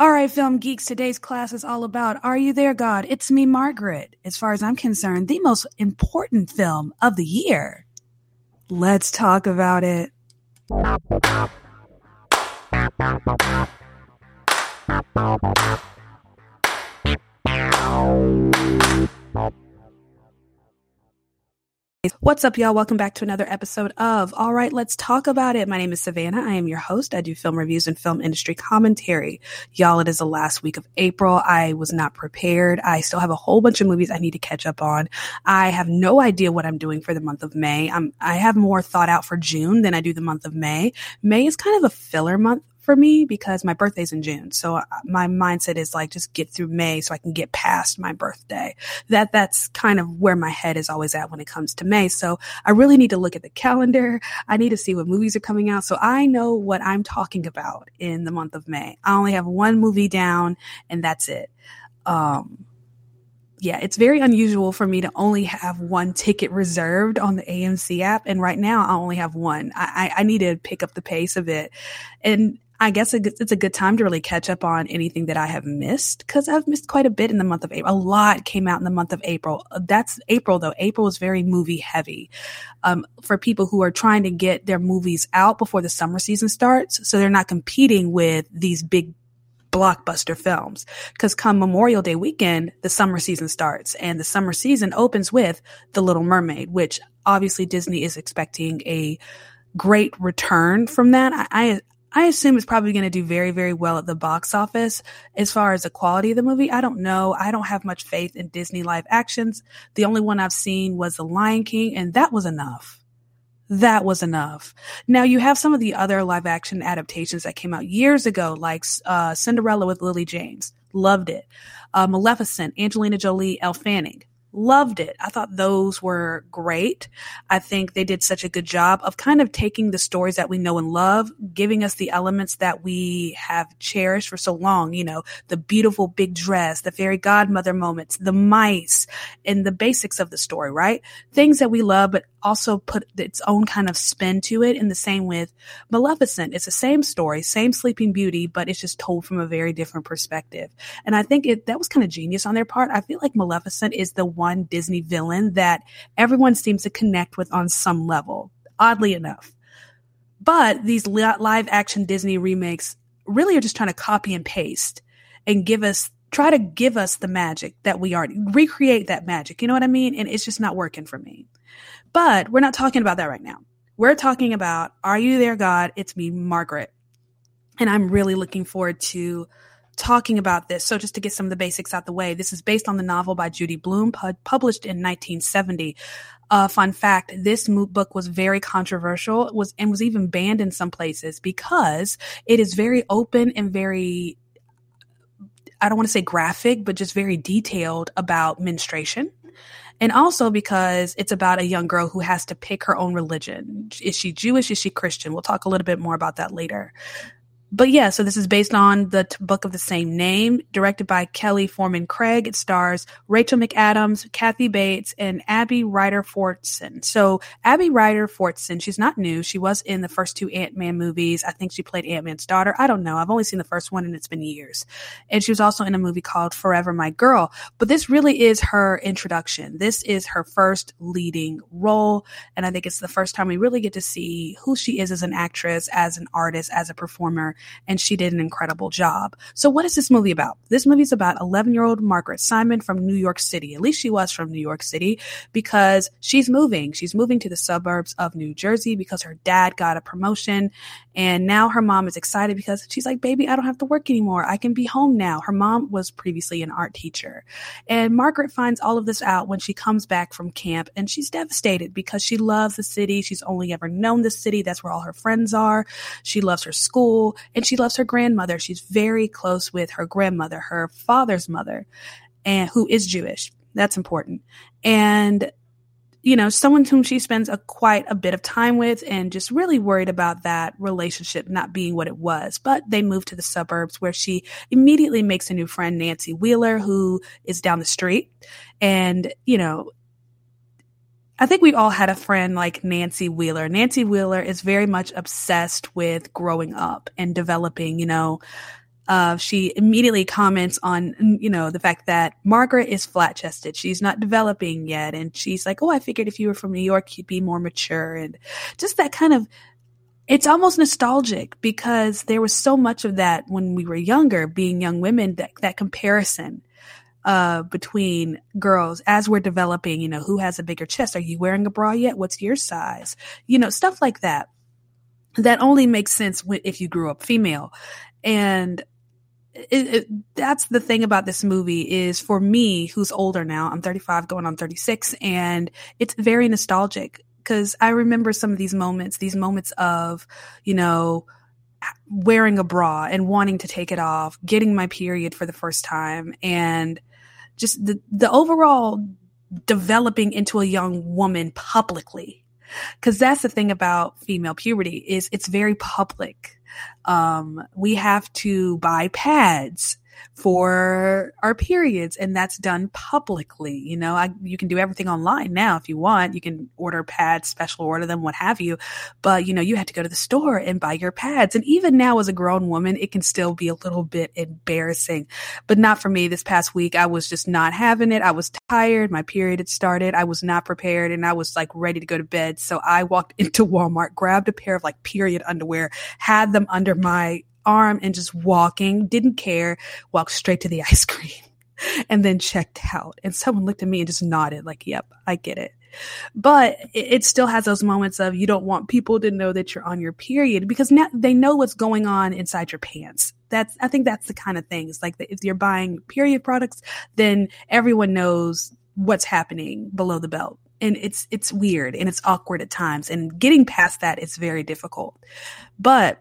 All right, film geeks, today's class is all about Are You There, God? It's me, Margaret. As far as I'm concerned, the most important film of the year. Let's talk about it. What's up, y'all? Welcome back to another episode of All Right, Let's Talk About It. My name is Savannah. I am your host. I do film reviews and film industry commentary. Y'all, it is the last week of April. I was not prepared. I still have a whole bunch of movies I need to catch up on. I have no idea what I'm doing for the month of May. I'm, I have more thought out for June than I do the month of May. May is kind of a filler month for me because my birthday's in June. So uh, my mindset is like just get through May so I can get past my birthday. That that's kind of where my head is always at when it comes to May. So I really need to look at the calendar. I need to see what movies are coming out so I know what I'm talking about in the month of May. I only have one movie down and that's it. Um yeah, it's very unusual for me to only have one ticket reserved on the AMC app. And right now I only have one. I, I, I need to pick up the pace of it. And I guess it's a good time to really catch up on anything that I have missed because I've missed quite a bit in the month of April. A lot came out in the month of April. That's April though. April is very movie heavy um, for people who are trying to get their movies out before the summer season starts. So they're not competing with these big blockbuster films. Because come Memorial Day weekend, the summer season starts, and the summer season opens with The Little Mermaid, which obviously Disney is expecting a great return from that. I, I assume it's probably going to do very, very well at the box office. As far as the quality of the movie, I don't know. I don't have much faith in Disney live actions. The only one I've seen was The Lion King, and that was enough. That was enough. Now you have some of the other live action adaptations that came out years ago, like uh, Cinderella with Lily James. Loved it. Uh, Maleficent, Angelina Jolie, Elle Fanning Loved it. I thought those were great. I think they did such a good job of kind of taking the stories that we know and love, giving us the elements that we have cherished for so long, you know, the beautiful big dress, the fairy godmother moments, the mice, and the basics of the story, right? Things that we love, but also put its own kind of spin to it. And the same with Maleficent. It's the same story, same Sleeping Beauty, but it's just told from a very different perspective. And I think it that was kind of genius on their part. I feel like Maleficent is the one Disney villain that everyone seems to connect with on some level, oddly enough. But these live action Disney remakes really are just trying to copy and paste and give us try to give us the magic that we already recreate that magic. You know what I mean? And it's just not working for me. But we're not talking about that right now. We're talking about Are You There, God? It's me, Margaret. And I'm really looking forward to talking about this. So, just to get some of the basics out the way, this is based on the novel by Judy Blume, pu- published in 1970. Uh, fun fact: This book was very controversial, was and was even banned in some places because it is very open and very I don't want to say graphic, but just very detailed about menstruation and also because it's about a young girl who has to pick her own religion. Is she Jewish? Is she Christian? We'll talk a little bit more about that later. But yeah, so this is based on the t- book of the same name, directed by Kelly Fremon Craig. It stars Rachel McAdams, Kathy Bates, and Abby Ryder Fortson. So Abby Ryder Fortson, she's not new. She was in the first two Ant Man movies. I think she played Ant Man's daughter. I don't know. I've only seen the first one, and it's been years. And she was also in a movie called Forever My Girl. But this really is her introduction. This is her first leading role, and I think it's the first time we really get to see who she is as an actress, as an artist, as a performer and she did an incredible job. So what is this movie about? This movie is about 11 year old Margaret Simon from New York City. At least she was from New York City because she's moving. She's moving to the suburbs of New Jersey because her dad got a promotion and now her mom is excited because she's like, baby, I don't have to work anymore. I can be home now. Her mom was previously an art teacher. And Margaret finds all of this out when she comes back from camp and she's devastated because she loves the city. She's only ever known the city. That's where all her friends are. She loves her school and she loves her grandmother. She's very close with her grandmother, her father's mother, and who is Jewish. That's important. And you know, someone whom she spends a quite a bit of time with and just really worried about that relationship not being what it was. But they move to the suburbs where she immediately makes a new friend, Nancy Wheeler, who is down the street. And, you know, I think we all had a friend like Nancy Wheeler. Nancy Wheeler is very much obsessed with growing up and developing, you know, uh, she immediately comments on, you know, the fact that Margaret is flat chested. She's not developing yet. And she's like, Oh, I figured if you were from New York, you'd be more mature. And just that kind of, it's almost nostalgic because there was so much of that when we were younger, being young women, that, that comparison uh, between girls as we're developing, you know, who has a bigger chest? Are you wearing a bra yet? What's your size? You know, stuff like that. That only makes sense if you grew up female. And it, it, that's the thing about this movie is for me, who's older now, I'm 35 going on 36, and it's very nostalgic because I remember some of these moments, these moments of, you know, wearing a bra and wanting to take it off, getting my period for the first time, and just the, the overall developing into a young woman publicly. Cause that's the thing about female puberty is it's very public um, we have to buy pads for our periods and that's done publicly. You know I, you can do everything online now if you want. You can order pads special order them what have you. But you know you had to go to the store and buy your pads. And even now as a grown woman it can still be a little bit embarrassing. But not for me. This past week i was just not having it. I was tired. My period had started. I was not prepared and i was like ready to go to bed. So i walked into walmart grabbed a pair of like period underwear had them under my arm and just walking, didn't care, walked straight to the ice cream and then checked out. And someone looked at me and just nodded, like, yep, I get it. But it, still has those moments of you don't want people to know that you're on your period because now they know what's going on inside your pants. That's, I think that's the kind of thing. It's like if you're buying period products, then everyone knows what's happening below the belt and it's it's weird and it's awkward at times and getting past that is very difficult but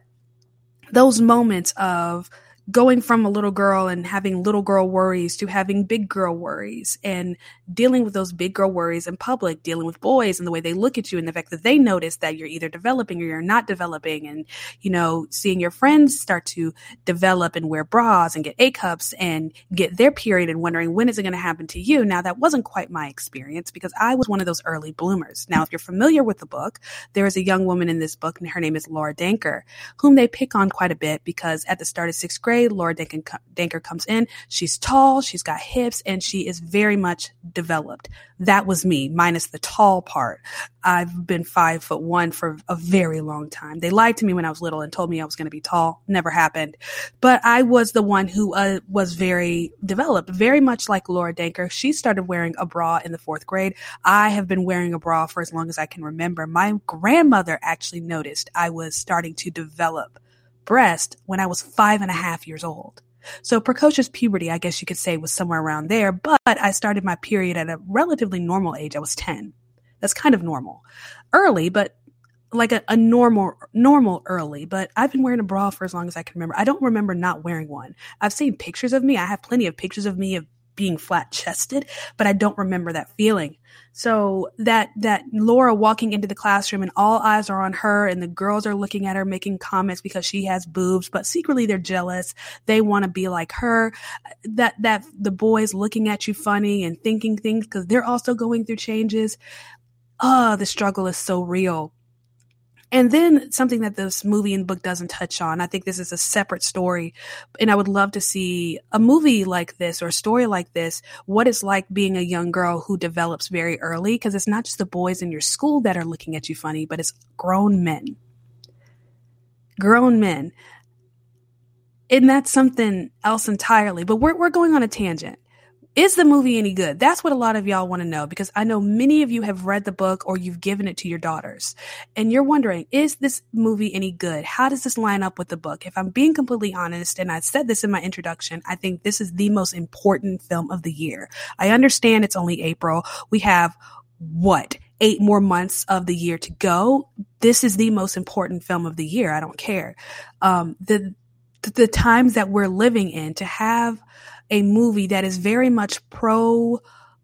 those moments of going from a little girl and having little girl worries to having big girl worries and dealing with those big girl worries in public, dealing with boys and the way they look at you and the fact that they notice that you're either developing or you're not developing and, you know, seeing your friends start to develop and wear bras and get A cups and get their period and wondering when is it going to happen to you. Now that wasn't quite my experience because I was one of those early bloomers. Now, if you're familiar with the book, there is a young woman in this book and her name is Laura Danker, whom they pick on quite a bit because at the start of sixth grade, Laura Danker comes in. She's tall, she's got hips, and she is very much developed. That was me, minus the tall part. I've been five foot one for a very long time. They lied to me when I was little and told me I was going to be tall. Never happened. But I was the one who uh, was very developed, very much like Laura Danker. She started wearing a bra in the fourth grade. I have been wearing a bra for as long as I can remember. My grandmother actually noticed I was starting to develop breast when I was five and a half years old. So precocious puberty, I guess you could say, was somewhere around there, but I started my period at a relatively normal age. I was 10. That's kind of normal. Early, but like a, a, normal normal early but i've been wearing a bra for as long as i can remember i don't remember not wearing one i've seen pictures of me i have plenty of pictures of me of being flat chested, but I don't remember that feeling. So that that Laura walking into the classroom and all eyes are on her and the girls are looking at her making comments because she has boobs, but secretly they're jealous. They want to be like her. That that the boys looking at you funny and thinking things because they're also going through changes. Oh, the struggle is so real. And then something that this movie and book doesn't touch on. I think this is a separate story. And I would love to see a movie like this or a story like this, what it's like being a young girl who develops very early. Cause it's not just the boys in your school that are looking at you funny, but it's grown men. Grown men. And that's something else entirely. But we're, we're going on a tangent. Is the movie any good? That's what a lot of y'all want to know because I know many of you have read the book or you've given it to your daughters and you're wondering, is this movie any good? How does this line up with the book? If I'm being completely honest, and I said this in my introduction, I think this is the most important film of the year. I understand it's only April. We have what? Eight more months of the year to go. This is the most important film of the year. I don't care. Um, the, the times that we're living in to have a movie that is very much pro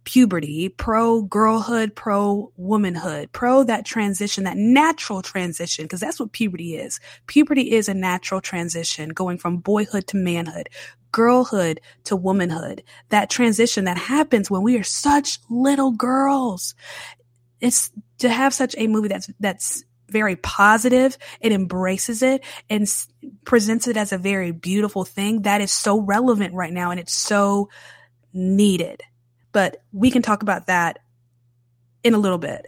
puberty, pro girlhood, pro womanhood, pro that transition, that natural transition, because that's what puberty is. Puberty is a natural transition going from boyhood to manhood, girlhood to womanhood. That transition that happens when we are such little girls. It's to have such a movie that's, that's very positive. It embraces it and s- presents it as a very beautiful thing that is so relevant right now and it's so needed. But we can talk about that in a little bit.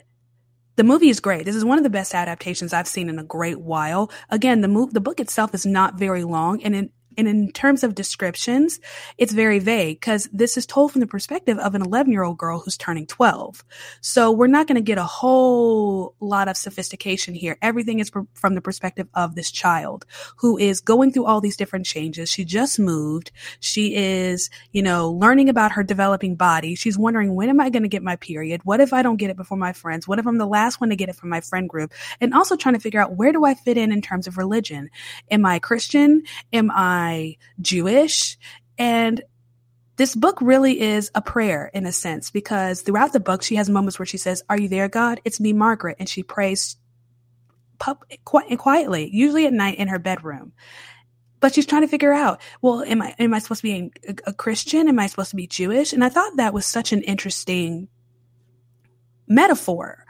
The movie is great. This is one of the best adaptations I've seen in a great while. Again, the move, the book itself is not very long and it, and in terms of descriptions, it's very vague because this is told from the perspective of an 11 year old girl who's turning 12. So we're not going to get a whole lot of sophistication here. Everything is from the perspective of this child who is going through all these different changes. She just moved. She is, you know, learning about her developing body. She's wondering, when am I going to get my period? What if I don't get it before my friends? What if I'm the last one to get it from my friend group? And also trying to figure out where do I fit in in terms of religion? Am I Christian? Am I Jewish? And this book really is a prayer in a sense because throughout the book she has moments where she says, "Are you there, God? It's me, Margaret," and she prays pub- quietly, usually at night in her bedroom. But she's trying to figure out, well, am I am I supposed to be a, a Christian? Am I supposed to be Jewish? And I thought that was such an interesting metaphor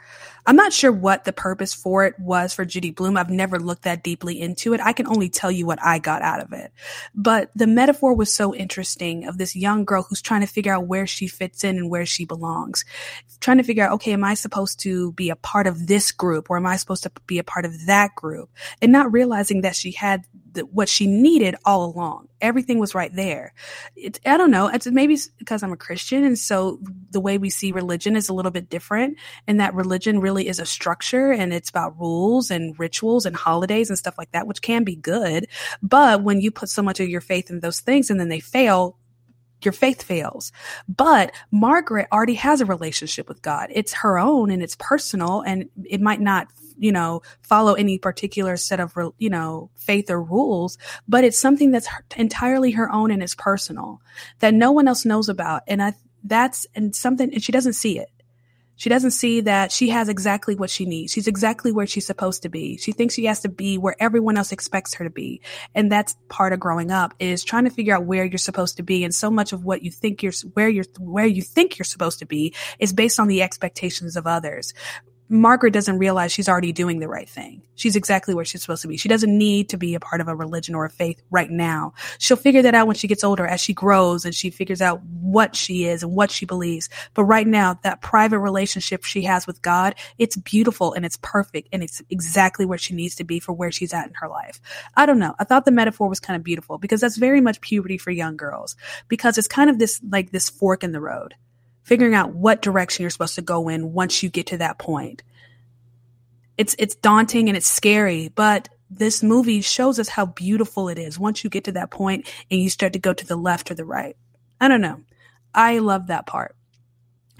I'm not sure what the purpose for it was for Judy Blume. I've never looked that deeply into it. I can only tell you what I got out of it. But the metaphor was so interesting of this young girl who's trying to figure out where she fits in and where she belongs. Trying to figure out, okay, am I supposed to be a part of this group or am I supposed to be a part of that group? And not realizing that she had the, what she needed all along. Everything was right there. It, I don't know. It's maybe because I'm a Christian. And so the way we see religion is a little bit different and that religion really is a structure and it's about rules and rituals and holidays and stuff like that, which can be good. But when you put so much of your faith in those things and then they fail, your faith fails. But Margaret already has a relationship with God. It's her own and it's personal and it might not you know, follow any particular set of, you know, faith or rules, but it's something that's entirely her own and it's personal that no one else knows about. And I, that's, and something, and she doesn't see it. She doesn't see that she has exactly what she needs. She's exactly where she's supposed to be. She thinks she has to be where everyone else expects her to be. And that's part of growing up is trying to figure out where you're supposed to be. And so much of what you think you're, where you're, where you think you're supposed to be is based on the expectations of others Margaret doesn't realize she's already doing the right thing. She's exactly where she's supposed to be. She doesn't need to be a part of a religion or a faith right now. She'll figure that out when she gets older as she grows and she figures out what she is and what she believes. But right now, that private relationship she has with God, it's beautiful and it's perfect and it's exactly where she needs to be for where she's at in her life. I don't know. I thought the metaphor was kind of beautiful because that's very much puberty for young girls because it's kind of this like this fork in the road figuring out what direction you're supposed to go in once you get to that point. It's it's daunting and it's scary, but this movie shows us how beautiful it is once you get to that point and you start to go to the left or the right. I don't know. I love that part.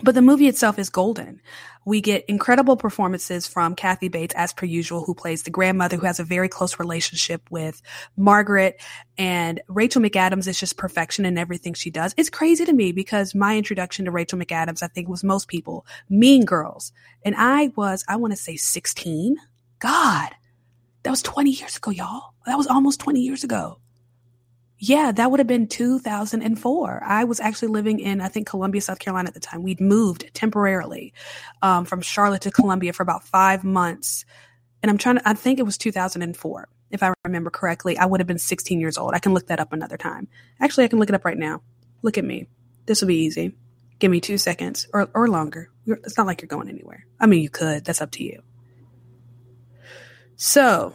But the movie itself is golden. We get incredible performances from Kathy Bates, as per usual, who plays the grandmother who has a very close relationship with Margaret. And Rachel McAdams is just perfection in everything she does. It's crazy to me because my introduction to Rachel McAdams, I think, was most people Mean Girls. And I was, I want to say 16. God, that was 20 years ago, y'all. That was almost 20 years ago. Yeah, that would have been 2004. I was actually living in, I think, Columbia, South Carolina at the time. We'd moved temporarily um, from Charlotte to Columbia for about five months. And I'm trying to, I think it was 2004, if I remember correctly. I would have been 16 years old. I can look that up another time. Actually, I can look it up right now. Look at me. This will be easy. Give me two seconds or, or longer. It's not like you're going anywhere. I mean, you could. That's up to you. So,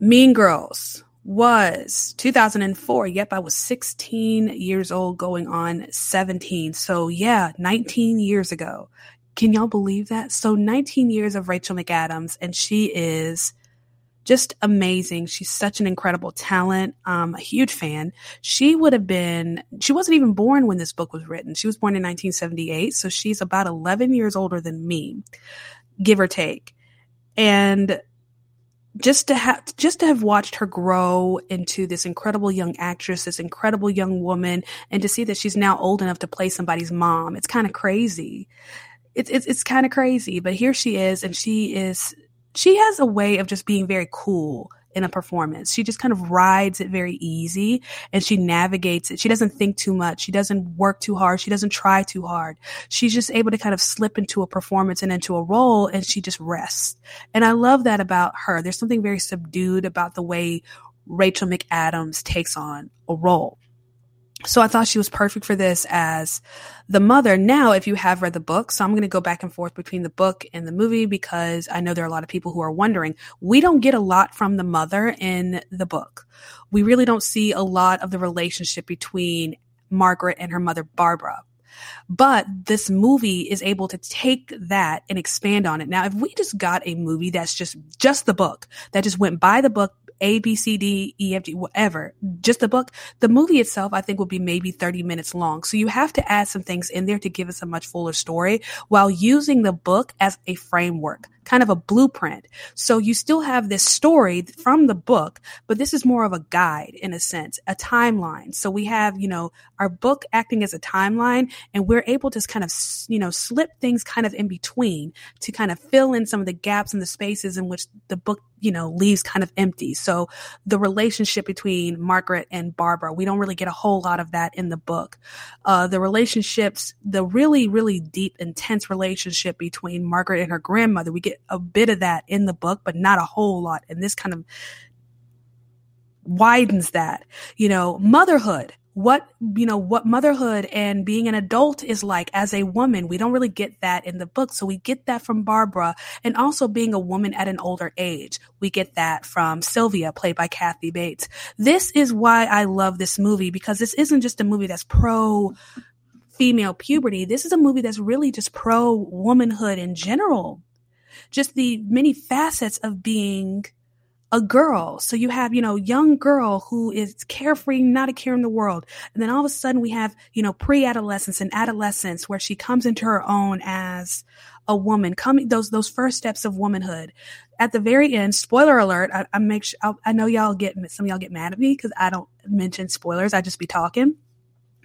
Mean Girls was 2004. Yep, I was 16 years old going on 17. So, yeah, 19 years ago. Can y'all believe that? So, 19 years of Rachel McAdams, and she is just amazing. She's such an incredible talent. Um, a huge fan. She would have been, she wasn't even born when this book was written. She was born in 1978. So she's about 11 years older than me, give or take. And just to have just to have watched her grow into this incredible young actress, this incredible young woman, and to see that she's now old enough to play somebody's mom, it's kind of crazy. It's it's it's kind of crazy, but here she is, and she is she has a way of just being very cool in a performance. She just kind of rides it very easy and she navigates it. She doesn't think too much. She doesn't work too hard. She doesn't try too hard. She's just able to kind of slip into a performance and into a role and she just rests. And I love that about her. There's something very subdued about the way Rachel McAdams takes on a role. So I thought she was perfect for this as the mother. Now, if you have read the book, so I'm going to go back and forth between the book and the movie because I know there are a lot of people who are wondering. We don't get a lot from the mother in the book. We really don't see a lot of the relationship between Margaret and her mother, Barbara. But this movie is able to take that and expand on it. Now, if we just got a movie that's just, just the book, that just went by the book, a, B, C, D, E, F, G, whatever, just the book. The movie itself, I think, will be maybe 30 minutes long. So you have to add some things in there to give us a much fuller story while using the book as a framework kind of a blueprint. So you still have this story from the book, but this is more of a guide in a sense, a timeline. So we have, you know, our book acting as a timeline and we're able to kind of, you know, slip things kind of in between to kind of fill in some of the gaps and the spaces in which the book you know, leaves kind of empty. So the relationship between Margaret and Barbara, we don't really get a whole lot of that in the book. Uh, the relationships, the really, really deep, intense relationship between Margaret and her grandmother, we get a bit of that in the book, but not a whole lot. And this kind of widens that, you know, motherhood. What you know what motherhood and being an adult is like as a woman. We don't really get that in the book. So we get that from barbara and also being a woman at an older age. We get that from sylvia played by kathy bates. This is why i love this movie because this isn't just a movie that's pro female puberty. This is a movie that's really just pro womanhood in general just the many facets of being a girl. So you have, you know, young girl who is carefree, not a care in the world. And then all of a sudden we have, you know, pre-adolescence and adolescence where she comes into her own as a woman coming those those first steps of womanhood at the very end spoiler alert i, I make sure i i know y'all get some y'all get mad at me because i don't mention spoilers i just be talking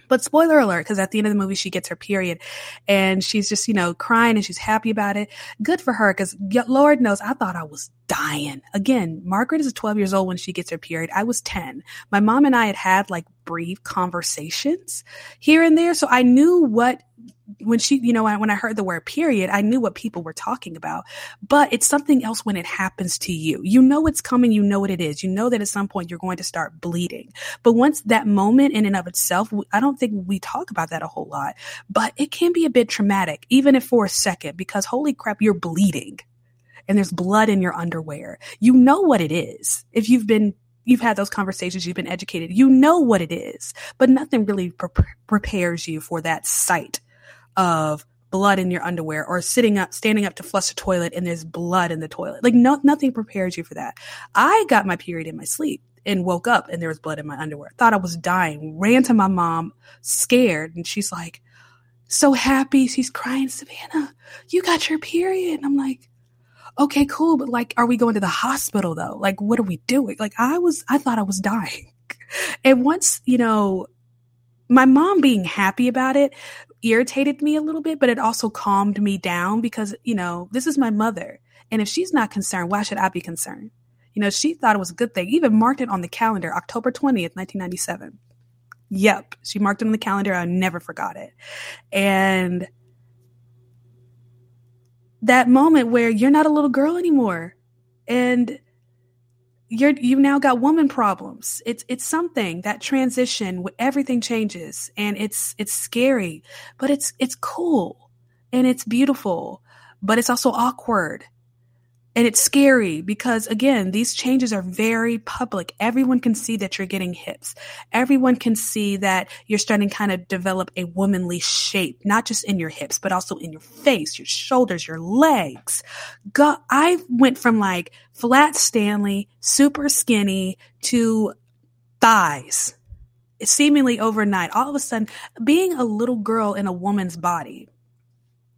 but spoiler alert, because at the end of the movie, she gets her period and she's just, you know, crying and she's happy about it. Good for her, because Lord knows I thought I was dying. Again, Margaret is 12 years old when she gets her period. I was 10. My mom and I had had like brief conversations here and there. So I knew what when she, you know, when I heard the word period, I knew what people were talking about. But it's something else when it happens to you. You know it's coming, you know what it is. You know that at some point you're going to start bleeding. But once that moment in and of itself, I don't think we talk about that a whole lot. But it can be a bit traumatic, even if for a second, because holy crap, you're bleeding and there's blood in your underwear. You know what it is. If you've been you've had those conversations, you've been educated, you know what it is, but nothing really pre- prepares you for that sight of blood in your underwear or sitting up, standing up to flush the toilet and there's blood in the toilet. Like no, nothing prepares you for that. I got my period in my sleep and woke up and there was blood in my underwear. Thought I was dying, ran to my mom, scared. And she's like, so happy. She's crying, Savannah, you got your period. And I'm like, okay, cool. But like, are we going to the hospital though? Like, what are we doing? Like, I was, I thought I was dying. And once, you know, my mom being happy about it irritated me a little bit, but it also calmed me down because, you know, this is my mother. And if she's not concerned, why should I be concerned? You know, she thought it was a good thing, even marked it on the calendar, October 20th, 1997. Yep. She marked it on the calendar. I never forgot it. And that moment where you're not a little girl anymore and you're you now got woman problems. It's it's something that transition everything changes and it's it's scary but it's it's cool and it's beautiful but it's also awkward and it's scary because, again, these changes are very public. Everyone can see that you're getting hips. Everyone can see that you're starting to kind of develop a womanly shape, not just in your hips, but also in your face, your shoulders, your legs. Go- I went from like flat Stanley, super skinny to thighs. Seemingly overnight, all of a sudden, being a little girl in a woman's body.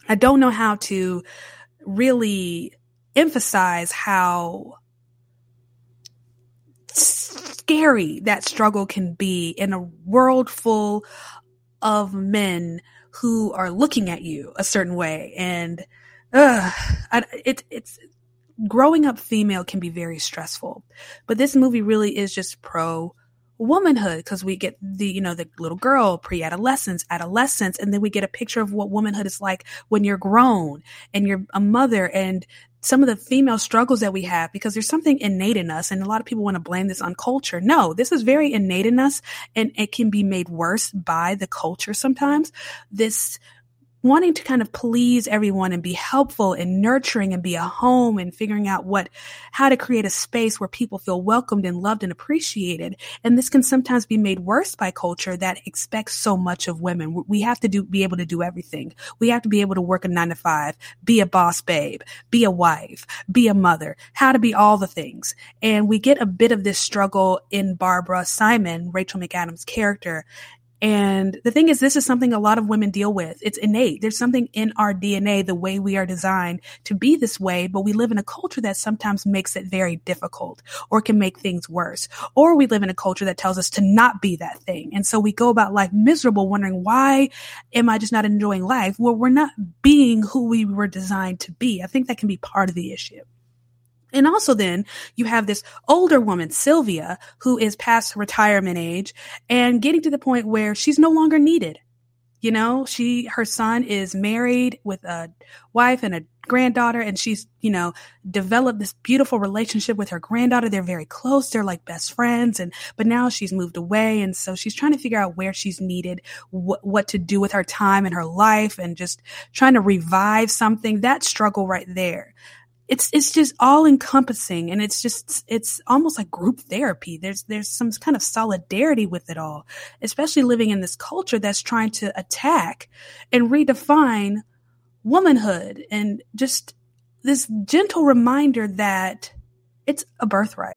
I don't know how to really emphasize how scary that struggle can be in a world full of men who are looking at you a certain way. And uh, it, it's growing up female can be very stressful. But this movie really is just pro womanhood because we get the you know the little girl pre-adolescence adolescence and then we get a picture of what womanhood is like when you're grown and you're a mother. And some of the female struggles that we have because there's something innate in us and a lot of people want to blame this on culture. No, this is very innate in us and it can be made worse by the culture sometimes. This wanting to kind of please everyone and be helpful and nurturing and be a home and figuring out what how to create a space where people feel welcomed and loved and appreciated. And this can sometimes be made worse by culture that expects so much of women. We have to do be able to do everything. We have to be able to work a 9 to 5 be a boss babe be a wife be a mother how to be all the things. And we get a bit of this struggle in Barbara Simon Rachel McAdams character and the thing is, this is something a lot of women deal with. It's innate. There's something in our DNA, the way we are designed to be this way, but we live in a culture that sometimes makes it very difficult or can make things worse. Or we live in a culture that tells us to not be that thing. And so we go about life miserable, wondering, why am I just not enjoying life? Well, we're not being who we were designed to be. I think that can be part of the issue. And also then you have this older woman, Sylvia, who is past retirement age and getting to the point where she's no longer needed. You know, she, her son is married with a wife and a granddaughter and she's, you know, developed this beautiful relationship with her granddaughter. They're very close. They're like best friends. And, but now she's moved away. And so she's trying to figure out where she's needed, wh- what to do with her time and her life and just trying to revive something. That struggle right there it's it's just all encompassing and it's just it's almost like group therapy. There's there's some kind of solidarity with it all especially living in this culture that's trying to attack and redefine womanhood and just this gentle reminder that it's a birthright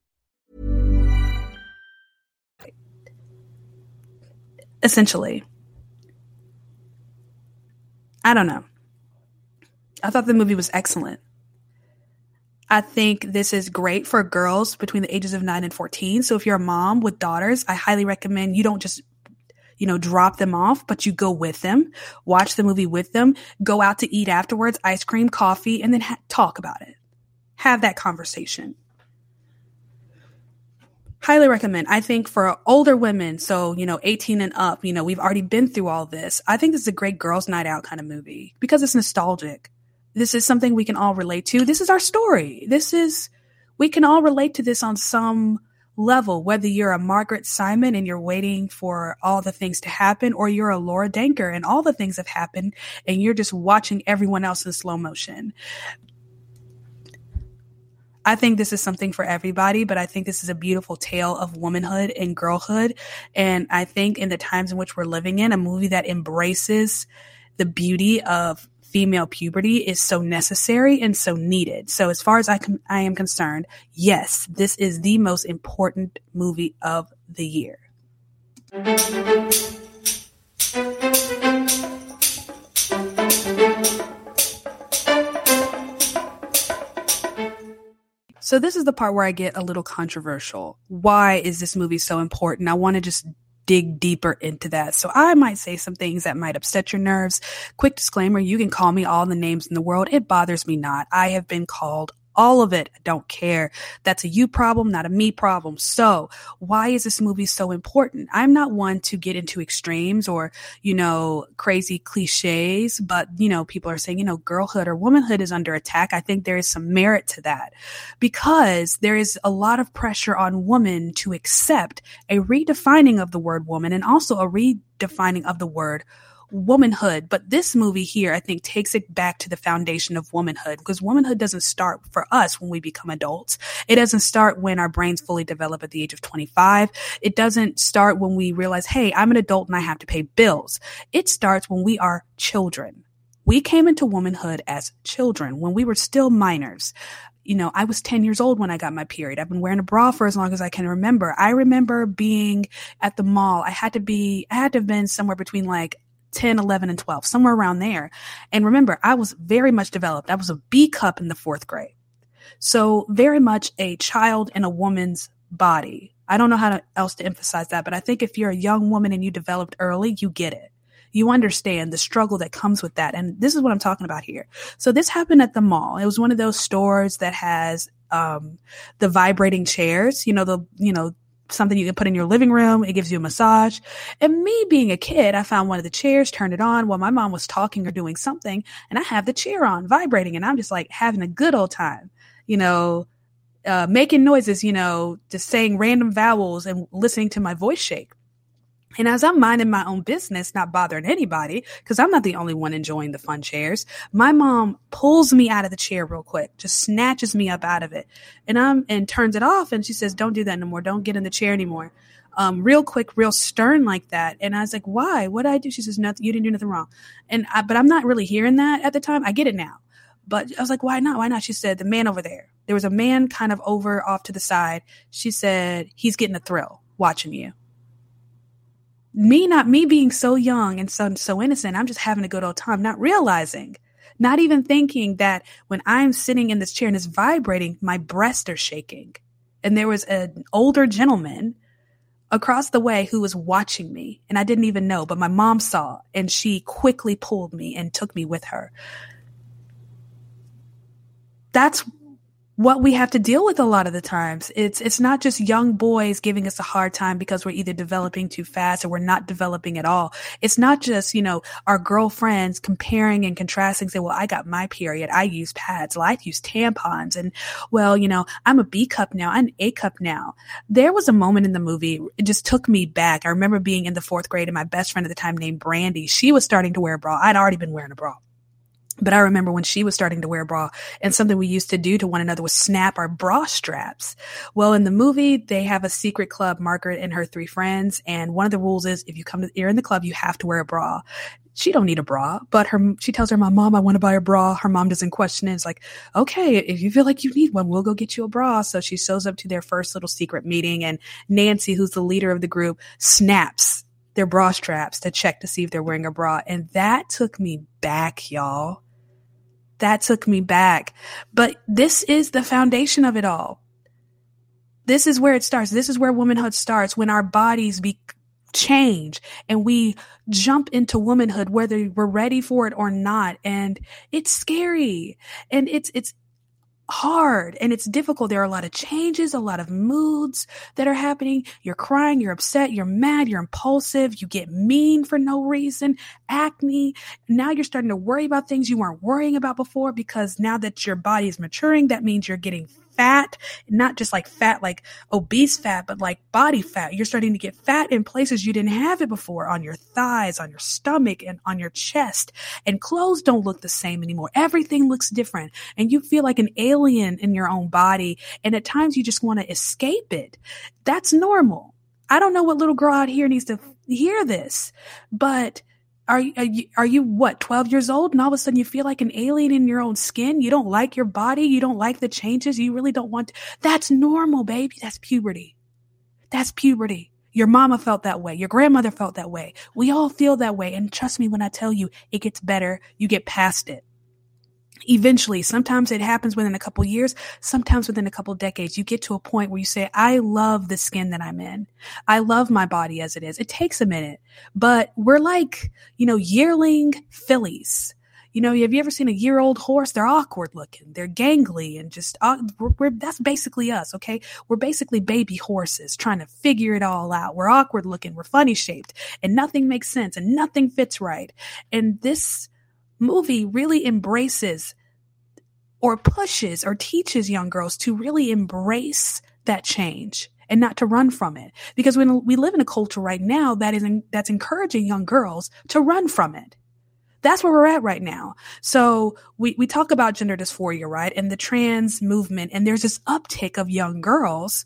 Essentially. I don't know. I thought the movie was excellent. I think this is great for girls between the ages of 9 and 14. So if you're a mom with daughters, I highly recommend you don't just you know, drop them off, but you go with them, watch the movie with them, go out to eat afterwards, ice cream, coffee, and then ha- talk about it. Have that conversation. Highly recommend. I think for older women, so, you know, 18 and up, you know, we've already been through all this. I think this is a great girls' night out kind of movie because it's nostalgic. This is something we can all relate to. This is our story. This is, we can all relate to this on some level, whether you're a Margaret Simon and you're waiting for all the things to happen, or you're a Laura Danker and all the things have happened and you're just watching everyone else in slow motion. I think this is something for everybody, but I think this is a beautiful tale of womanhood and girlhood. And I think in the times in which we're living in, a movie that embraces the beauty of female puberty is so necessary and so needed. So as far as I, I am concerned, yes, this is the most important movie of the year. So this is the part where I get a little controversial. Why is this movie so important? I want to just dig deeper into that. So I might say some things that might upset your nerves. Quick disclaimer, you can call me all the names in the world. It bothers me not. I have been called all of it. I don't care. That's a you problem, not a me problem. So why is this movie so important? I'm not one to get into extremes or, you know, crazy cliches, but, you know, people are saying, you know, girlhood or womanhood is under attack. I think there is some merit to that because there is a lot of pressure on women to accept a redefining of the word woman and also a redefining of the word womanhood. But this movie here, I think, takes it back to the foundation of womanhood because womanhood doesn't start for us when we become adults. It doesn't start when our brains fully develop at the age of 25. It doesn't start when we realize, hey, I'm an adult and I have to pay bills. It starts when we are children. We came into womanhood as children when we were still minors you know, I was 10 years old when I got my period. I've been wearing a bra for as long as I can remember. I remember being at the mall. I had to be, I had to have been somewhere between like 10, 11, and 12, somewhere around there. And remember, I was very much developed. I was a B cup in the fourth grade. So very much a child in a woman's body. I don't know how to, else to emphasize that, but I think if you're a young woman and you developed early, you get it. You understand the struggle that comes with that. And this is what I'm talking about here. So this happened at the mall. It was one of those stores that has um, the vibrating chairs, you know, the, you know, something you can put in your living room. It gives you a massage. And me being a kid, I found one of the chairs, turned it on while my mom was talking or doing something, and I have the chair on vibrating, and I'm just like having a good old time, you know, uh, making noises, you know, just saying random vowels and listening to my voice shake. And as I'm minding my own business, not bothering anybody, because I'm not the only one enjoying the fun chairs, my mom pulls me out of the chair real quick, just snatches me up out of it, and I'm and turns it off, and she says, "Don't do that no more. Don't get in the chair anymore." Um, real quick, real stern like that. And I was like, "Why? What did I do?" She says, "Nothing. You didn't do nothing wrong." And I, but I'm not really hearing that at the time. I get it now, but I was like, "Why not? Why not?" She said, "The man over there. There was a man kind of over off to the side." She said, "He's getting a thrill watching you." Me not me being so young and so so innocent i'm just having a good old time not realizing not even thinking that when i'm sitting in this chair and it's vibrating my breasts are shaking. And there was an older gentleman across the way who was watching me and i didn't even know but my mom saw and she quickly pulled me and took me with her. That's what we have to deal with a lot of the times. It's it's not just young boys giving us a hard time because we're either developing too fast or we're not developing at all. It's not just, you know, our girlfriends comparing and contrasting, say, well, I got my period. I use pads. Well, I use tampons. And well, you know, I'm a B cup now. I'm A cup now. There was a moment in the movie, it just took me back. I remember being in the fourth grade and my best friend at the time named Brandy, she was starting to wear a bra. I'd already been wearing a bra. But I remember when she was starting to wear a bra and something we used to do to one another was snap our bra straps. Well, in the movie, they have a secret club, Margaret and her three friends. And one of the rules is if you come to, you're in the club, you have to wear a bra. She don't need a bra, but her, she tells her mom, mom, I want to buy a bra. Her mom doesn't question it. It's like, okay, if you feel like you need one, we'll go get you a bra. So she shows up to their first little secret meeting and Nancy, who's the leader of the group, snaps their bra straps to check to see if they're wearing a bra. And that took me back, y'all that took me back. But this is the foundation of it all. This is where it starts. This is where womanhood starts when our bodies be change and we jump into womanhood whether we're ready for it or not and it's scary and it's it's hard and it's difficult. There are a lot of changes, a lot of moods that are happening. You're crying, you're upset, you're mad, you're impulsive, you get mean for no reason, acne. Now you're starting to worry about things you weren't worrying about before because now that your body is maturing, that means you're getting fat, not just like fat, like obese fat, but like body fat. You're starting to get fat in places you didn't have it before on your thighs, on your stomach, and on your chest. And clothes don't look the same anymore. Everything looks different. And you feel like an alien in your own body. And at times you just want to escape it. That's normal. I don't know what little girl out here needs to hear this, but are, you, are you what 12 years old and all of a sudden you feel like an alien in your own skin? You don't like your body. You don't like the changes. You really don't want to, that's normal baby. That's puberty. That's puberty. Your mama felt that way. Your grandmother felt that way. We all feel that way. And trust me when i tell you it gets better. You get past it eventually sometimes it happens within a couple years sometimes within a couple decades you get to a point where you say i love the skin that i'm in i love my body as it is it takes a minute but we're like you know yearling fillies you know, have you ever seen a year old horse? They're awkward looking. They're gangly and just, uh, we're, we're, that's basically us. Okay. We're basically baby horses trying to figure it all out. We're awkward looking. We're funny shaped and nothing makes sense and nothing fits right. And this movie really embraces or pushes or teaches young girls to really embrace that change and not to run from it. Because when we live in a culture right now that is in, that's encouraging young girls to run from it. That's where we're at right now. So we, we talk about gender dysphoria, right? And the trans movement. And there's this uptick of young girls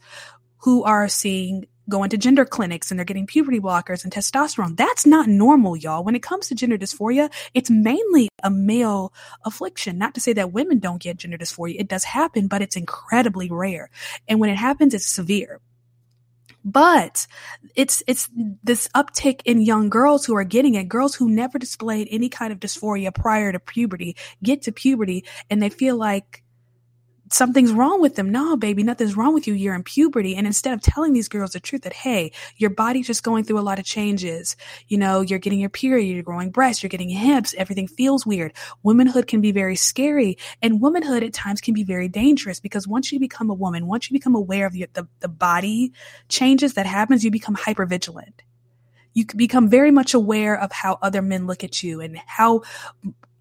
who are seeing going to gender clinics and they're getting puberty blockers and testosterone. That's not normal, y'all. When it comes to gender dysphoria, it's mainly a male affliction. Not to say that women don't get gender dysphoria. It does happen, but it's incredibly rare. And when it happens, it's severe. But it's it's this uptick in young girls who are getting it, girls who never displayed any kind of dysphoria prior to puberty, get to puberty and they feel like something's wrong with them. No, baby, nothing's wrong with you. You're in puberty. And instead of telling these girls the truth that, hey, your body's just going through a lot of changes. You know, you're getting your period, you're growing breasts, you're getting hips, everything feels weird. Womanhood can be very scary. And womanhood at times can be very dangerous because once you become a woman, once you become aware of the, the, the body changes that happens, you become hyper vigilant you become very much aware of how other men look at you and how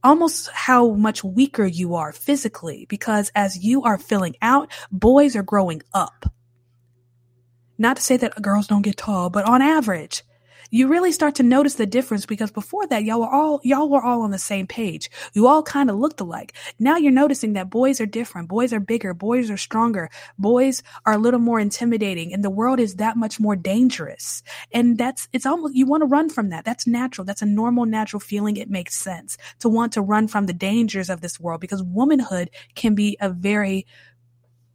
almost how much weaker you are physically because as you are filling out, boys are growing up. Not to say that girls don't get tall, but on average, you really start to notice the difference because before that y'all were all y'all were all on the same page. You all kind of looked alike. Now you're noticing that boys are different. Boys are bigger, boys are stronger. Boys are a little more intimidating and the world is that much more dangerous. And that's it's almost you want to run from that. That's natural. That's a normal natural feeling. It makes sense to want to run from the dangers of this world because womanhood can be a very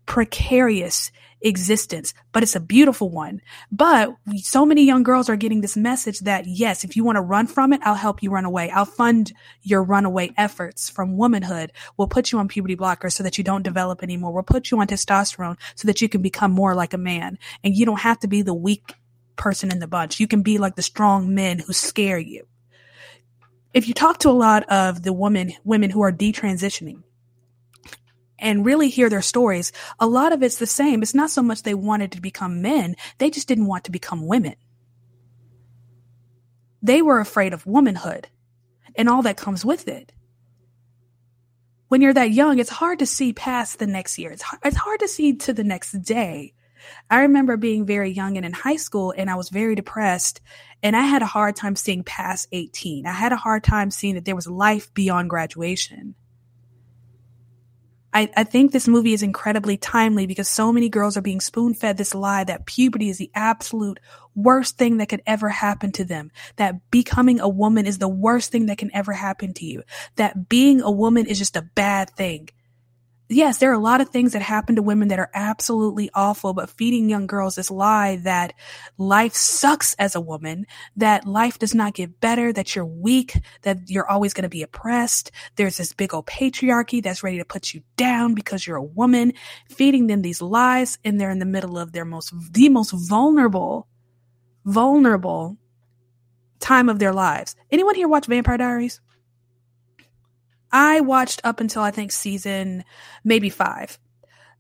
precarious existence, but it's a beautiful one. But so many young girls are getting this message that yes, if you want to run from it, I'll help you run away. I'll fund your runaway efforts from womanhood. We'll put you on puberty blockers so that you don't develop anymore. We'll put you on testosterone so that you can become more like a man and you don't have to be the weak person in the bunch. You can be like the strong men who scare you. If you talk to a lot of the women, women who are detransitioning, and really hear their stories, a lot of it's the same. It's not so much they wanted to become men, they just didn't want to become women. They were afraid of womanhood and all that comes with it. When you're that young, it's hard to see past the next year. It's hard, it's hard to see to the next day. I remember being very young and in high school, and I was very depressed, and I had a hard time seeing past 18. I had a hard time seeing that there was life beyond graduation. I, I think this movie is incredibly timely because so many girls are being spoon fed this lie that puberty is the absolute worst thing that could ever happen to them. That becoming a woman is the worst thing that can ever happen to you. That being a woman is just a bad thing yes, there are a lot of things that happen to women that are absolutely awful, but feeding young girls this lie that life sucks as a woman, that life does not get better, that you're weak, that you're always going to be oppressed. There's this big old patriarchy that's ready to put you down because you're a woman, feeding them these lies, and they're in the middle of their most, the most vulnerable, vulnerable time of their lives. Anyone here watch Vampire Diaries? I watched up until I think season maybe five.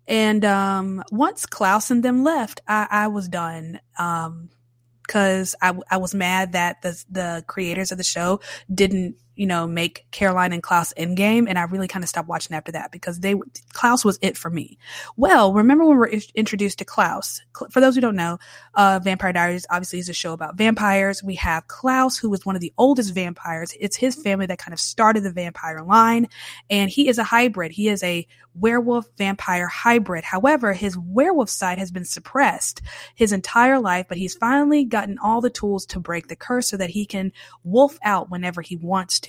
And um, once Klaus and them left, I, I was done. Um, cause I, I was mad that the, the creators of the show didn't you know, make Caroline and Klaus Endgame. And I really kind of stopped watching after that because they, Klaus was it for me. Well, remember when we were introduced to Klaus? For those who don't know, uh, Vampire Diaries obviously is a show about vampires. We have Klaus, who was one of the oldest vampires. It's his family that kind of started the vampire line. And he is a hybrid. He is a werewolf vampire hybrid. However, his werewolf side has been suppressed his entire life, but he's finally gotten all the tools to break the curse so that he can wolf out whenever he wants to.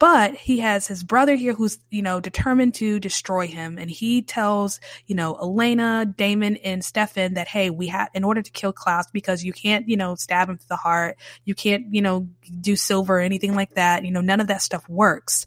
But he has his brother here who's, you know, determined to destroy him. And he tells, you know, Elena, Damon, and Stefan that, hey, we have, in order to kill Klaus, because you can't, you know, stab him to the heart, you can't, you know, do silver or anything like that. You know, none of that stuff works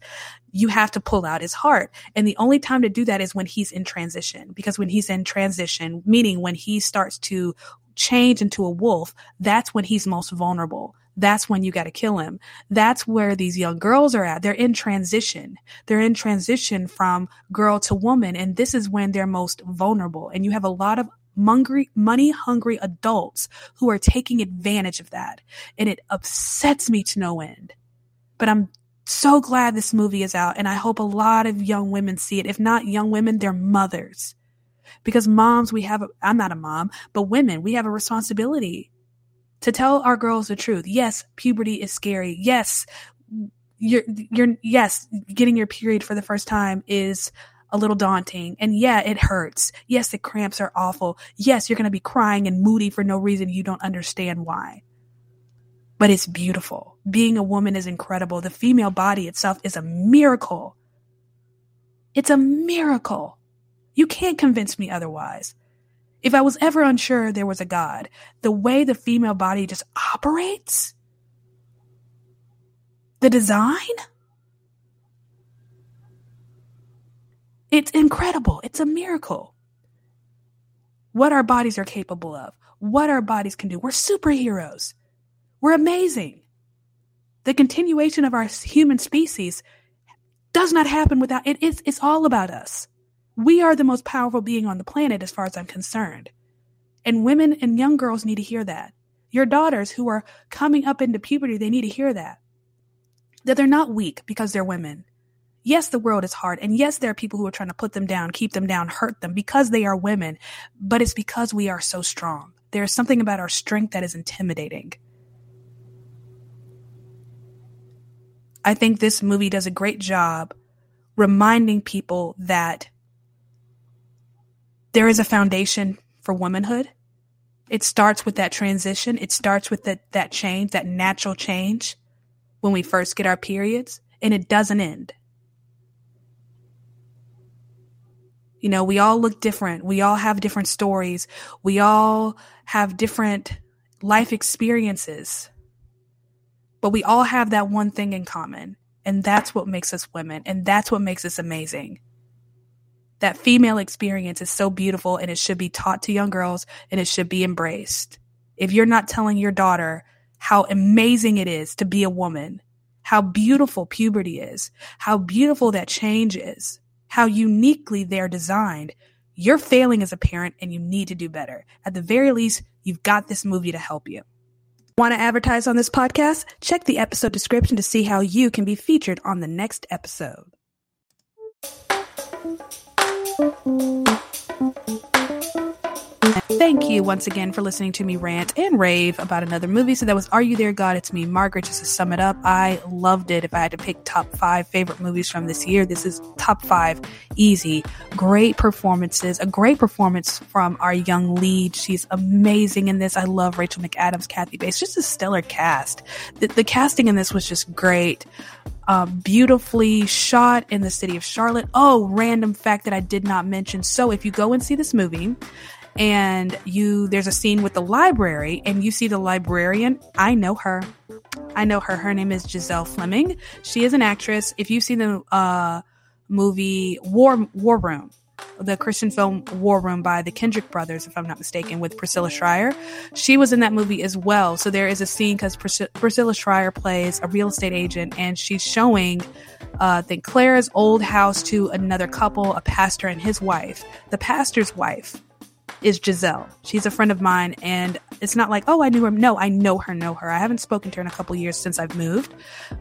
you have to pull out his heart. And the only time to do that is when he's in transition. Because when he's in transition, meaning when he starts to change into a wolf, that's when he's most vulnerable. That's when you got to kill him. That's where these young girls are at. They're in transition. They're in transition from girl to woman. And this is when they're most vulnerable. And you have a lot of money hungry adults who are taking advantage of that. And it upsets me to no end. But I'm so glad this movie is out. And I hope a lot of young women see it. If not young women, they're mothers. Because moms, we have, I'm not a mom, but women, we have a responsibility to tell our girls the truth. Yes, puberty is scary. Yes, you're, you're, yes, getting your period for the first time is a little daunting. And yeah, it hurts. Yes, the cramps are awful. Yes, you're going to be crying and moody for no reason you don't understand why but it's beautiful. Being a woman is incredible. The female body itself is a miracle. It's a miracle. You can't convince me otherwise. If I was ever unsure there was a God, the way the female body just operates, the design, it's incredible. It's a miracle. What our bodies are capable of, what our bodies can do. We're superheroes. We're amazing. The continuation of our human species does not happen without it. It's, it's all about us. We are the most powerful being on the planet as far as I'm concerned. And women and young girls need to hear that. Your daughters who are coming up into puberty, they need to hear that. That they're not weak because they're women. Yes, the world is hard. And yes, there are people who are trying to put them down, keep them down, hurt them because they are women. But it's because we are so strong. There's something about our strength that is intimidating. I think this movie does a great job reminding people that there is a foundation for womanhood. It starts with that transition. It starts with that, that change, that natural change when we first get our periods, and it doesn't end. You know, we all look different. We all have different stories. We all have different life experiences. But we all have that one thing in common. And that's what makes us women. And that's what makes us amazing. That female experience is so beautiful and it should be taught to young girls and it should be embraced. If you're not telling your daughter how amazing it is to be a woman, how beautiful puberty is, how beautiful that change is, how uniquely they're designed, you're failing as a parent and you need to do better. At the very least, you've got this movie to help you. Want to advertise on this podcast? Check the episode description to see how you can be featured on the next episode. Música Thank you once again for listening to me rant and rave about another movie. So that was Are You There, God? It's me, Margaret. Just to sum it up, I loved it. If I had to pick top five favorite movies from this year, this is top five. Easy. Great performances. A great performance from our young lead. She's amazing in this. I love Rachel McAdams, Kathy Bates. Just a stellar cast. The, the casting in this was just great. Uh, beautifully shot in the city of Charlotte. Oh, random fact that I did not mention. So if you go and see this movie, and you there's a scene with the library and you see the librarian. I know her. I know her. Her name is giselle fleming. She is an actress. If you've seen the uh, movie war war room the christian film war room by the kendrick brothers if i'm not mistaken with priscilla shirer she was in that movie as well. So there is a scene because Pris- priscilla shirer plays a real estate agent and she's showing uh, I think Claire's old house to another couple, a pastor and his wife. The pastor's wife is Giselle. She's a friend of mine, and it's not like, oh, I knew her. No, I know her, know her. I haven't spoken to her in a couple years since I've moved,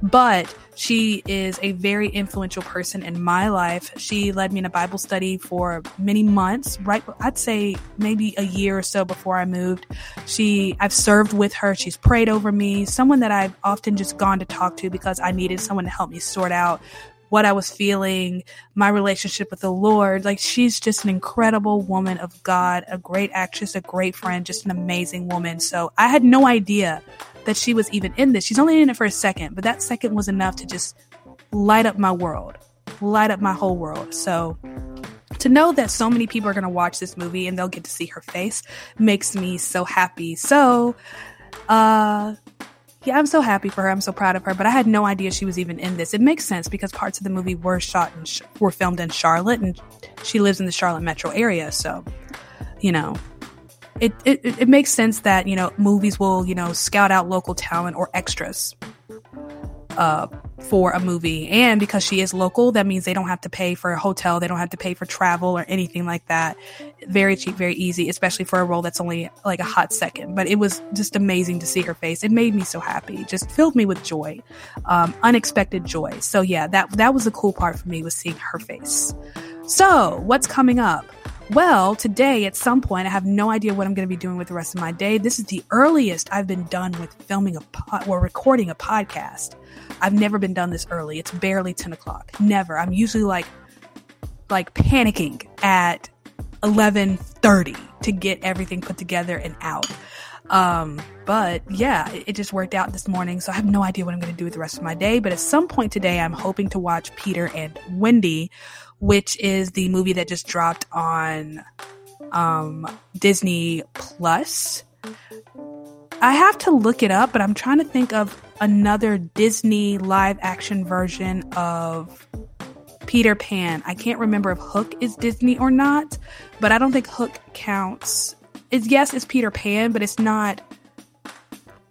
but she is a very influential person in my life. She led me in a Bible study for many months, right? I'd say maybe a year or so before I moved. She, I've served with her. She's prayed over me, someone that I've often just gone to talk to because I needed someone to help me sort out what I was feeling, my relationship with the Lord. Like she's just an incredible woman of God, a great actress, a great friend, just an amazing woman. So I had no idea that she was even in this. She's only in it for a second, but that second was enough to just light up my world, light up my whole world. So to know that so many people are going to watch this movie and they'll get to see her face makes me so happy. So, uh, yeah, I'm so happy for her. I'm so proud of her. But I had no idea she was even in this. It makes sense because parts of the movie were shot and were filmed in Charlotte, and she lives in the Charlotte metro area. So, you know, it, it it makes sense that you know movies will you know scout out local talent or extras uh, for a movie. And because she is local, that means they don't have to pay for a hotel, they don't have to pay for travel or anything like that. Very cheap, very easy, especially for a role that's only like a hot second. But it was just amazing to see her face. It made me so happy, just filled me with joy, um, unexpected joy. So yeah, that that was the cool part for me was seeing her face. So what's coming up? Well, today at some point, I have no idea what I'm going to be doing with the rest of my day. This is the earliest I've been done with filming a pod or recording a podcast. I've never been done this early. It's barely 10 o'clock. Never. I'm usually like, like panicking at 11:30 to get everything put together and out. Um, but yeah, it, it, just worked out this morning. So I have no idea what I'm going to do with the rest of my day. But at some point today, I'm hoping to watch Peter and Wendy, which is the movie that just dropped on um, Disney Plus. I have to look it up, but I'm trying to think of another Disney live action version of Peter Pan. I can't remember if Hook is Disney or not, but I don't think Hook counts. It's yes, it's Peter Pan, but it's not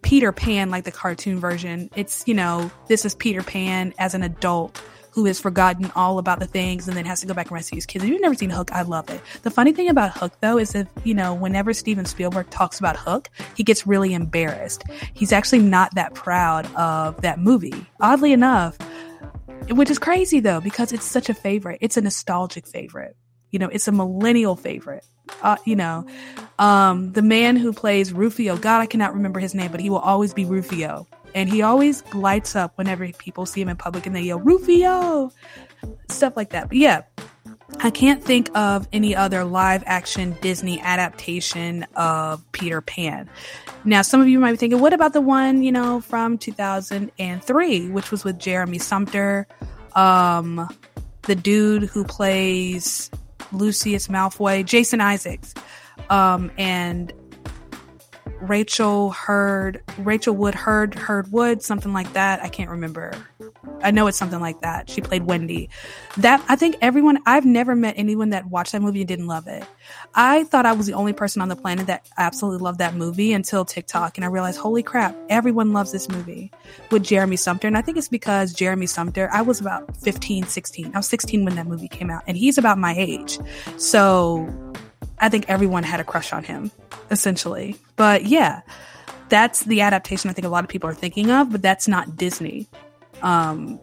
Peter Pan like the cartoon version. It's, you know, this is Peter Pan as an adult who has forgotten all about the things and then has to go back and rescue his kids. If you've never seen Hook, I love it. The funny thing about Hook, though, is that, you know, whenever Steven Spielberg talks about Hook, he gets really embarrassed. He's actually not that proud of that movie. Oddly enough, which is crazy though, because it's such a favorite. It's a nostalgic favorite. You know, it's a millennial favorite. Uh, you know, um, the man who plays Rufio, God, I cannot remember his name, but he will always be Rufio and he always lights up whenever people see him in public and they yell Rufio, stuff like that. But yeah, I can't think of any other live action Disney adaptation of Peter Pan. Now, some of you might be thinking, what about the one, you know, from 2003, which was with Jeremy Sumpter, um, the dude who plays Lucius Malfoy, Jason Isaacs, um, and Rachel Heard, Rachel Wood Heard, Heard Wood, something like that. I can't remember I know it's something like that. She played Wendy. That I think everyone I've never met anyone that watched that movie and didn't love it. I thought I was the only person on the planet that absolutely loved that movie until TikTok and I realized holy crap, everyone loves this movie with Jeremy Sumpter and I think it's because Jeremy Sumpter, I was about 15, 16. I was 16 when that movie came out and he's about my age. So I think everyone had a crush on him essentially. But yeah, that's the adaptation I think a lot of people are thinking of, but that's not Disney. Um,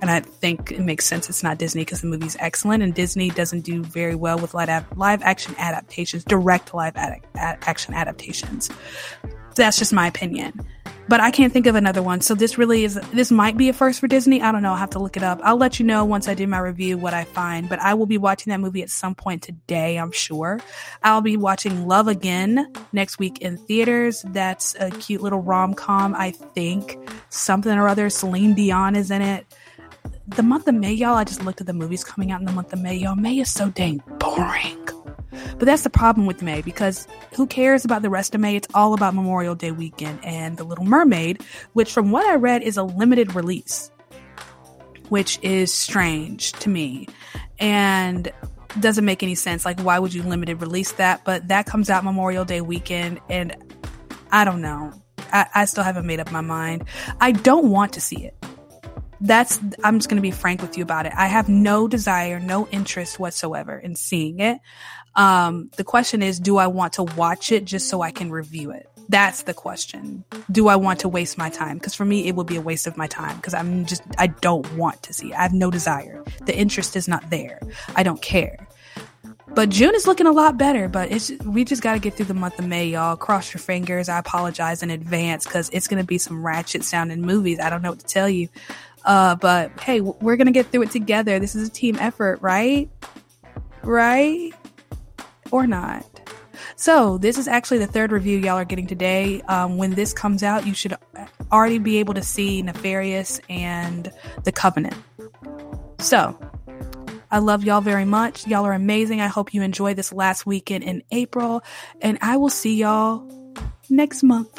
and I think it makes sense it's not Disney because the movie's excellent, and Disney doesn't do very well with live, live action adaptations, direct live ad- ad- action adaptations. That's just my opinion but I can't think of another one. So this really is, this might be a first for Disney. I don't know. I'll have to look it up. I'll let you know once I do my review what I find, but I will be watching that movie at some point today, I'm sure. I'll be watching Love Again next week in theaters. That's a cute little rom com, I think. Something or other. Celine Dion is in it. The month of May, y'all, I just looked at the movies coming out in the month of May, y'all. May is so dang boring. But that's the problem with May because who cares about the rest of May? It's all about Memorial Day weekend and The Little Mermaid, which from what I read is a limited release, which is strange to me and doesn't make any sense. Like, why would you limited release that? But that comes out Memorial Day weekend and I don't know. I, I still haven't made up my mind. I don't want to see it that's i'm just going to be frank with you about it i have no desire no interest whatsoever in seeing it um, the question is, do I want to watch it just so I can review it? That's the question. Do I want to waste my time? Because for me, it would be a waste of my time because I'm just, I don't want to see. It. I have no desire. The interest is not there. I don't care. But June is looking a lot better, but it's we just got to get through the month of May, y'all. Cross your fingers. I apologize in advance because it's going to be some ratchet sounding movies. I don't know what to tell you. Uh, but hey, we're going to get through it together. This is a team effort, right? Right? or not. So, this is actually the third review y'all are getting today. Um, when this comes out, you should already be able to see Nefarious and The Covenant. So, I love y'all very much. Y'all are amazing. I hope you enjoy this last weekend in April, and I will see y'all next month.